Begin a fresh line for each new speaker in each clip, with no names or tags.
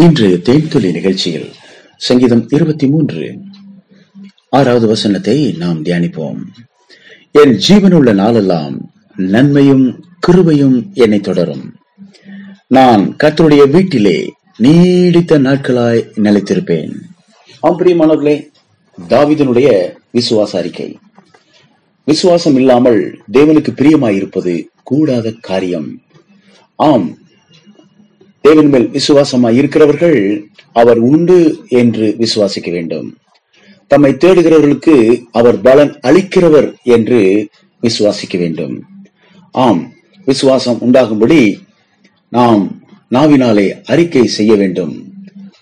இன்றைய தேன்துளி நிகழ்ச்சியில் சங்கீதம் இருபத்தி மூன்று ஆறாவது வசனத்தை நாம் தியானிப்போம். என் ஜீவனுள்ள நாளெல்லாம் நன்மையும் கிருபையும் என்னை தொடரும். நான் கத்தருடைய வீட்டிலே நீடித்த நாட்களாய் நிலைத்திருப்பேன். ஆம் பிரியமானவர்களே தாவீதினுடைய விசுவாச அறிக்கை. விசுவாசம் இல்லாமல் தேவனுக்கு பிரியமாயிருப்பது கூடாத காரியம். ஆம் தேவன் மேல் விசுவாசமாய் இருக்கிறவர்கள் அவர் உண்டு என்று விசுவாசிக்க வேண்டும். தம்மை தேடுகிறவர்களுக்கு அவர் பலன் அளிக்கிறவர் என்று விசுவாசிக்க வேண்டும். ஆம் விசுவாசம் உண்டாகும்படி நாம் நாவினாலே அறிக்கை செய்ய வேண்டும்.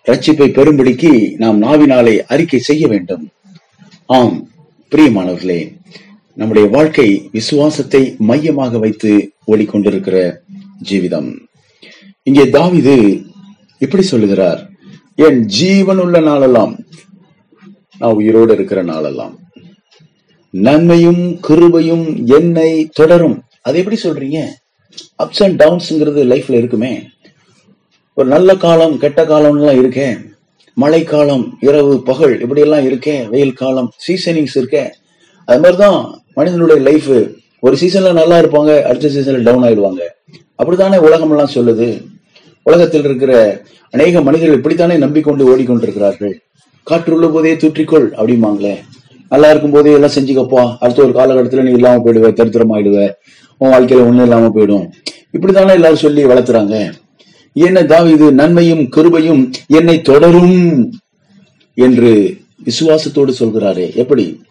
ரட்சிப்பை பெறும்படிக்கு நாம் நாவினாலே அறிக்கை செய்ய வேண்டும். ஆம் பிரியமானவர்களே நம்முடைய வாழ்க்கை விசுவாசத்தை மையமாக வைத்து ஓடிக்கொண்டிருக்கிற ஜீவிதம். இங்கே தாவிது இப்படி சொல்லுகிறார் என் ஜீவன் உள்ள நாளெல்லாம் நான் உயிரோடு இருக்கிற நாளெல்லாம் நன்மையும் கிருபையும் என்னை தொடரும். அதை எப்படி சொல்றீங்க? அப்ஸ் அண்ட் டவுன்ஸ்ங்கிறது லைஃப்ல இருக்குமே. ஒரு நல்ல காலம் கெட்ட காலம்லாம் இருக்கே. மழை காலம் இரவு பகல் இப்படி எல்லாம் இருக்கே. வெயில் காலம் சீசனிங்ஸ் இருக்கே. அது மாதிரிதான் மனிதனுடைய லைஃப் ஒரு சீசன்ல நல்லா இருப்பாங்க அடுத்த சீசன்ல டவுன் ஆயிடுவாங்க. அப்படித்தானே உலகம் எல்லாம் சொல்லுது? உலகத்தில் இருக்கிற அநேக மனிதர்கள் இப்படித்தானே நம்பிக்கொண்டு ஓடிக்கொண்டிருக்கிறார்கள். காற்றுள்ள போதே தூற்றிக்கொள் அப்படிம்பாங்களே. நல்லா இருக்கும் போதே எல்லாம் செஞ்சுக்கப்பா. அடுத்த ஒரு காலகட்டத்துல நீ இல்லாம போயிடுவ தரித்திரமாயிடுவ. உன் வாழ்க்கையில ஒண்ணும் இல்லாம போயிடும். இப்படித்தானே எல்லாரும் சொல்லி வளர்த்துறாங்க. என்ன இது நன்மையும் கிருபையும் என்னை தொடரும் என்று விசுவாசத்தோடு சொல்கிறாரே. எப்படி?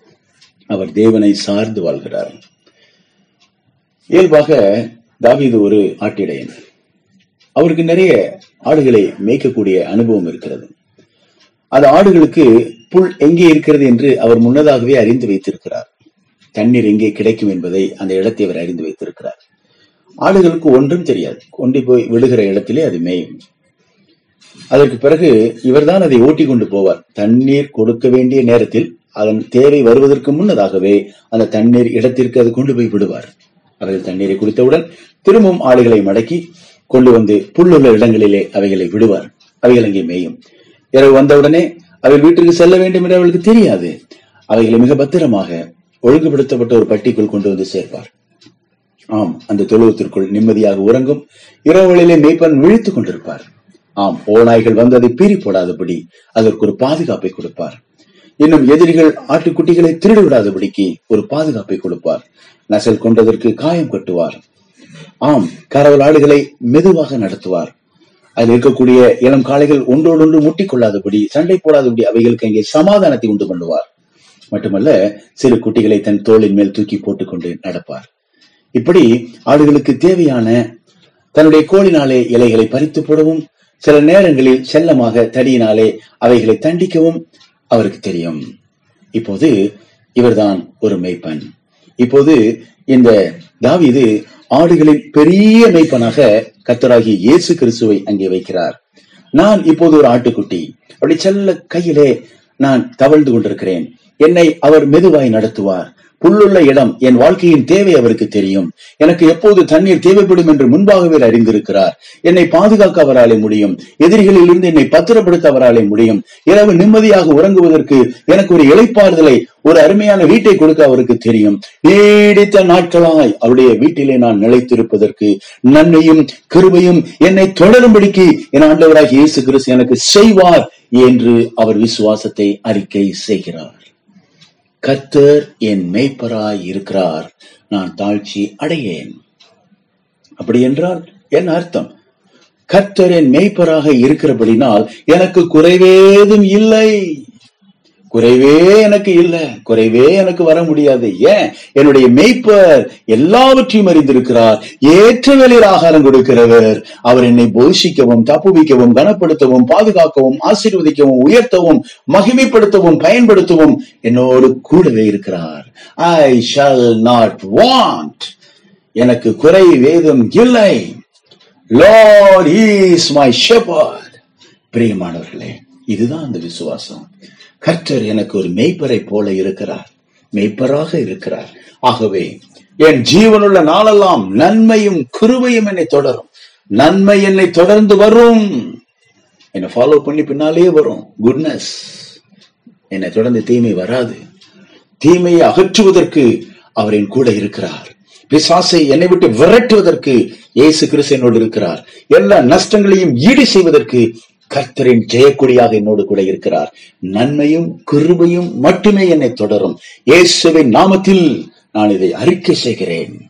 அவர் தேவனை சார்ந்து வாழ்கிறார். இயல்பாக தாவீது ஒரு ஆட்டிடையன் அவருக்கு நிறைய ஆடுகளை மேய்க்கக்கூடிய அனுபவம் இருக்கிறது. அது ஆடுகளுக்கு புல் எங்கே இருக்கிறது என்று அவர் முன்னதாகவே அறிந்து வைத்திருக்கிறார். தண்ணீர் எங்கே கிடைக்கும் என்பதை அந்த இடத்தை அவர் அறிந்து வைத்திருக்கிறார். ஆடுகளுக்கு ஒன்றும் தெரியாது. கொண்டு போய் விழுகிற இடத்திலே அது மேயும். அதற்கு பிறகு இவர்தான் அதை ஓட்டி கொண்டு போவார். தண்ணீர் கொடுக்க வேண்டிய நேரத்தில் அதன் தேவை வருவதற்கு முன்னதாகவே அந்த தண்ணீர் இடத்திற்கு அது கொண்டு போய் விடுவார். அவர்கள் தண்ணீரை குடித்தவுடன் திரும்பவும் ஆடுகளை மடக்கி கொண்டு வந்து புல்லுள்ள இடங்களிலே அவைகளை விடுவார். அவைகள் அங்கே மேயும். இரவு வந்தவுடனே அவை வீட்டுக்கு செல்ல வேண்டும் என்று அவளுக்கு தெரியாது. அவைகளை மிக பத்திரமாக ஒழுங்குபடுத்தப்பட்ட ஒரு பட்டிக்குள் கொண்டு வந்து சேர்ப்பார். ஆம் அந்த தொழுவத்திற்குள் நிம்மதியாக உறங்கும் இரவுகளிலே மேய்ப்பன் விழித்துக் கொண்டிருப்பார். ஆம் ஓநாய்கள் வந்து அதை பீறி போடாதபடி அதற்கு ஒரு பாதுகாப்பை கொடுப்பார். இன்னும் எதிரிகள் ஆட்டுக்குட்டிகளை திருடி விடாதபடிக்கு ஒரு பாதுகாப்பை கொடுப்பார். நசல் கொண்டதற்கு காயம் கட்டுவார். ஆம் கரவல் ஆடுகளை மெதுவாக நடத்துவார். அதில் இருக்கக்கூடிய இளம் காளைகள் ஒன்றோடொன்று முட்டிக்கொள்ளாதபடி சண்டை போடாதபடி அவைகளுக்கு அங்கே சமாதானத்தை உண்டு பண்ணுவார். மட்டுமல்ல சிறு குட்டிகளை தன் தோளின் மேல் தூக்கி போட்டுக்கொண்டு நடப்பார். இப்படி ஆடுகளுக்கு தேவையான தன்னுடைய கோலினாலே இலைகளை பறித்து போடவும் சில நேரங்களில் செல்லமாக தடியினாலே அவைகளை தண்டிக்கவும் அவருக்கு தெரியும். இப்போது இவர்தான் ஒரு மெய்ப்பன். இப்போது இந்த தாவிது ஆடுகளின் பெரிய மெய்ப்பனாக கத்தராகி இயேசு கிறிஸ்துவை அங்கே வைக்கிறார். நான் இப்போது ஒரு ஆட்டுக்குட்டி. அப்படி செல்ல கையிலே நான் தவழ்ந்து கொண்டிருக்கிறேன். என்னை அவர் மெதுவாய் நடத்துவார். புல்லுள்ள இடம் என் வாழ்க்கையின் தேவை அவருக்கு தெரியும். எனக்கு எப்போது தண்ணீர் தேவைப்படும் என்று முன்பாகவே அறிந்திருக்கிறார். என்னை பாதுகாக்க அவராலே முடியும். எதிரிகளில் இருந்து என்னை பத்திரப்படுத்த அவராலே முடியும். இரவு நிம்மதியாக உறங்குவதற்கு எனக்கு ஒரு இளைப்பாறுதலை ஒரு அருமையான வீட்டை கொடுக்க அவருக்கு தெரியும். நீடித்த நாட்களாய் அவருடைய வீட்டிலே நான் நிலைத்திருப்பதற்கு நன்மையும் கிருபையும் என்னை தொடரும்படிக்கு என் ஆண்டவராக இயேசு கிறிஸ்து எனக்கு செய்வார் என்று அவர் விசுவாசத்தை அறிக்கை செய்கிறார். கர்த்தர் என் மேய்ப்பராய் இருக்கிறார். நான் தாழ்ச்சி அடையேன். அப்படி என்றால் என்ன அர்த்தம்? கர்த்தர் என் மேய்ப்பராக இருக்கிறபடினால் எனக்கு குறைவேதும் இல்லை. குறைவே எனக்கு இல்லை குறைவே எனக்கு வர முடியாது. ஏன்? என்னுடைய மெய்ப்பர் எல்லாவற்றையும் அறிந்திருக்கிறார். ஏற்ற வேலையில் ஆகாரம் கொடுக்கிறவர். அவர் என்னை போஷிக்கவும் தப்புவிக்கவும் கனப்படுத்தவும் பாதுகாக்கவும் ஆசீர்வதிக்கவும் உயர்த்தவும் மகிமைப்படுத்தவும் பயன்படுத்தவும் என்னோடு கூடவே இருக்கிறார். ஐ ஷால் நாட் வாண்ட் எனக்கு குறை வேதம் இல்லை. லார்ட் இஸ் மை ஷெப்பர்ட் பிரியமானவர்களே இதுதான் அந்த விசுவாசம். கர்த்தர் எனக்கு ஒரு மெய்ப்பரை போல இருக்கிறார். மெய்ப்பராக இருக்கிறார். ஆகவே என் ஜீவனுள்ள நாளெல்லாம் நன்மையும் கிருபையும் என்னை தொடரும். நன்மை என்னை தொடர்ந்து வரும். என்னை ஃபாலோ பண்ணி பின்னாலே வரும். குட்னஸ் என்னை தொடர்ந்து தீமை வராது. தீமையை அகற்றுவதற்கு அவர் என் கூட இருக்கிறார். பிசாசை என்னை விட்டு விரட்டுவதற்கு இயேசு கிறிஸ்து என்னோடு இருக்கிறார். எல்லா நஷ்டங்களையும் ஈடு செய்வதற்கு கர்த்தரின் ஜெயக்குடியாக என்னோடு கூட இருக்கிறார். நன்மையும் கிருபையும் மட்டுமே என்னை தொடரும். இயேசுவின் நாமத்தில் நான் இதை அறிக்கை செய்கிறேன்.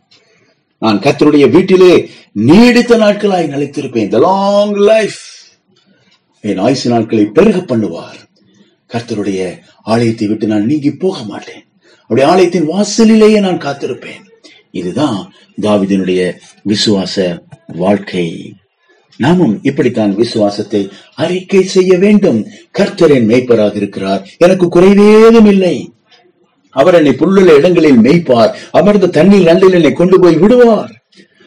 நான் கர்த்தருடைய வீட்டிலே நீடித்த நாட்களாய் நிலைத்திருப்பேன். The லாங் லைஃப் என் ஆயுசு நாட்களை பெருக பண்ணுவார். கர்த்தருடைய ஆலயத்தை விட்டு நான் நீங்கி போக மாட்டேன். அவருடைய ஆலயத்தின் வாசலிலேயே நான் காத்திருப்பேன். இதுதான் தாவிதனுடைய விசுவாச வாழ்க்கை. நாமும் இப்படித்தான் விசுவாசத்தை அறிக்கை செய்ய வேண்டும். கர்த்தரின் மேய்ப்பராக இருக்கிறார். எனக்கு குறைவேதும் இல்லை. அவர் என்னை புல்லுள்ள இடங்களில் மேய்ப்பார். அமர்ந்த தண்ணீர் நல்லில் என்னை கொண்டு போய் விடுவார்.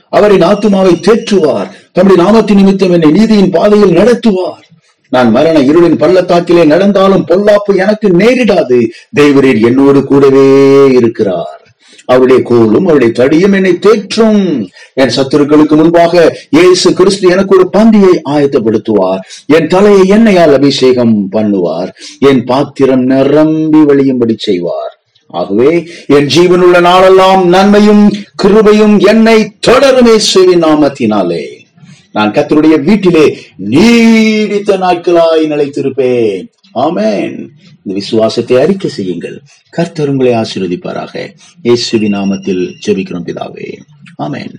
அவரின் ஆத்துமாவை தேற்றுவார். தம்முடைய நாமத்தின் நிமித்தம் என்னை நீதியின் பாதையில் நடத்துவார். நான் மரண இருளின் பள்ளத்தாக்கிலே நடந்தாலும் பொல்லாப்பு எனக்கு நேரிடாது. தெய்வரீர் என்னோடு கூடவே இருக்கிறார். அவருடைய கோலும் அவருடைய தடியும் என்னை தேற்றும். என் சத்துருக்களுக்கு முன்பாக இயேசு கிறிஸ்து எனக்கு ஒரு பந்தியை ஆயத்தப்படுத்துவார். என் தலையை எண்ணெயால் அபிஷேகம் பண்ணுவார். என் பாத்திரம் நிரம்பி வழியும்படி செய்வார். ஆகவே என் ஜீவனுள்ள நாளெல்லாம் நன்மையும் கிருபையும் என்னை தொடருமே இயேசுவின் நாமத்தினாலே. நான் கத்தருடைய வீட்டிலே நீடித்த நாட்களாய் நிலைத்திருப்பேன். ஆமேன். இந்த விசுவாசத்தை அறிக்கை செய்யுங்கள். கர்த்தர் உங்களை ஆசீர்வதிப்பாராக. இயேசுவி நாமத்தில் ஜெபிக்கிறோம் பிதாவே. ஆமேன்.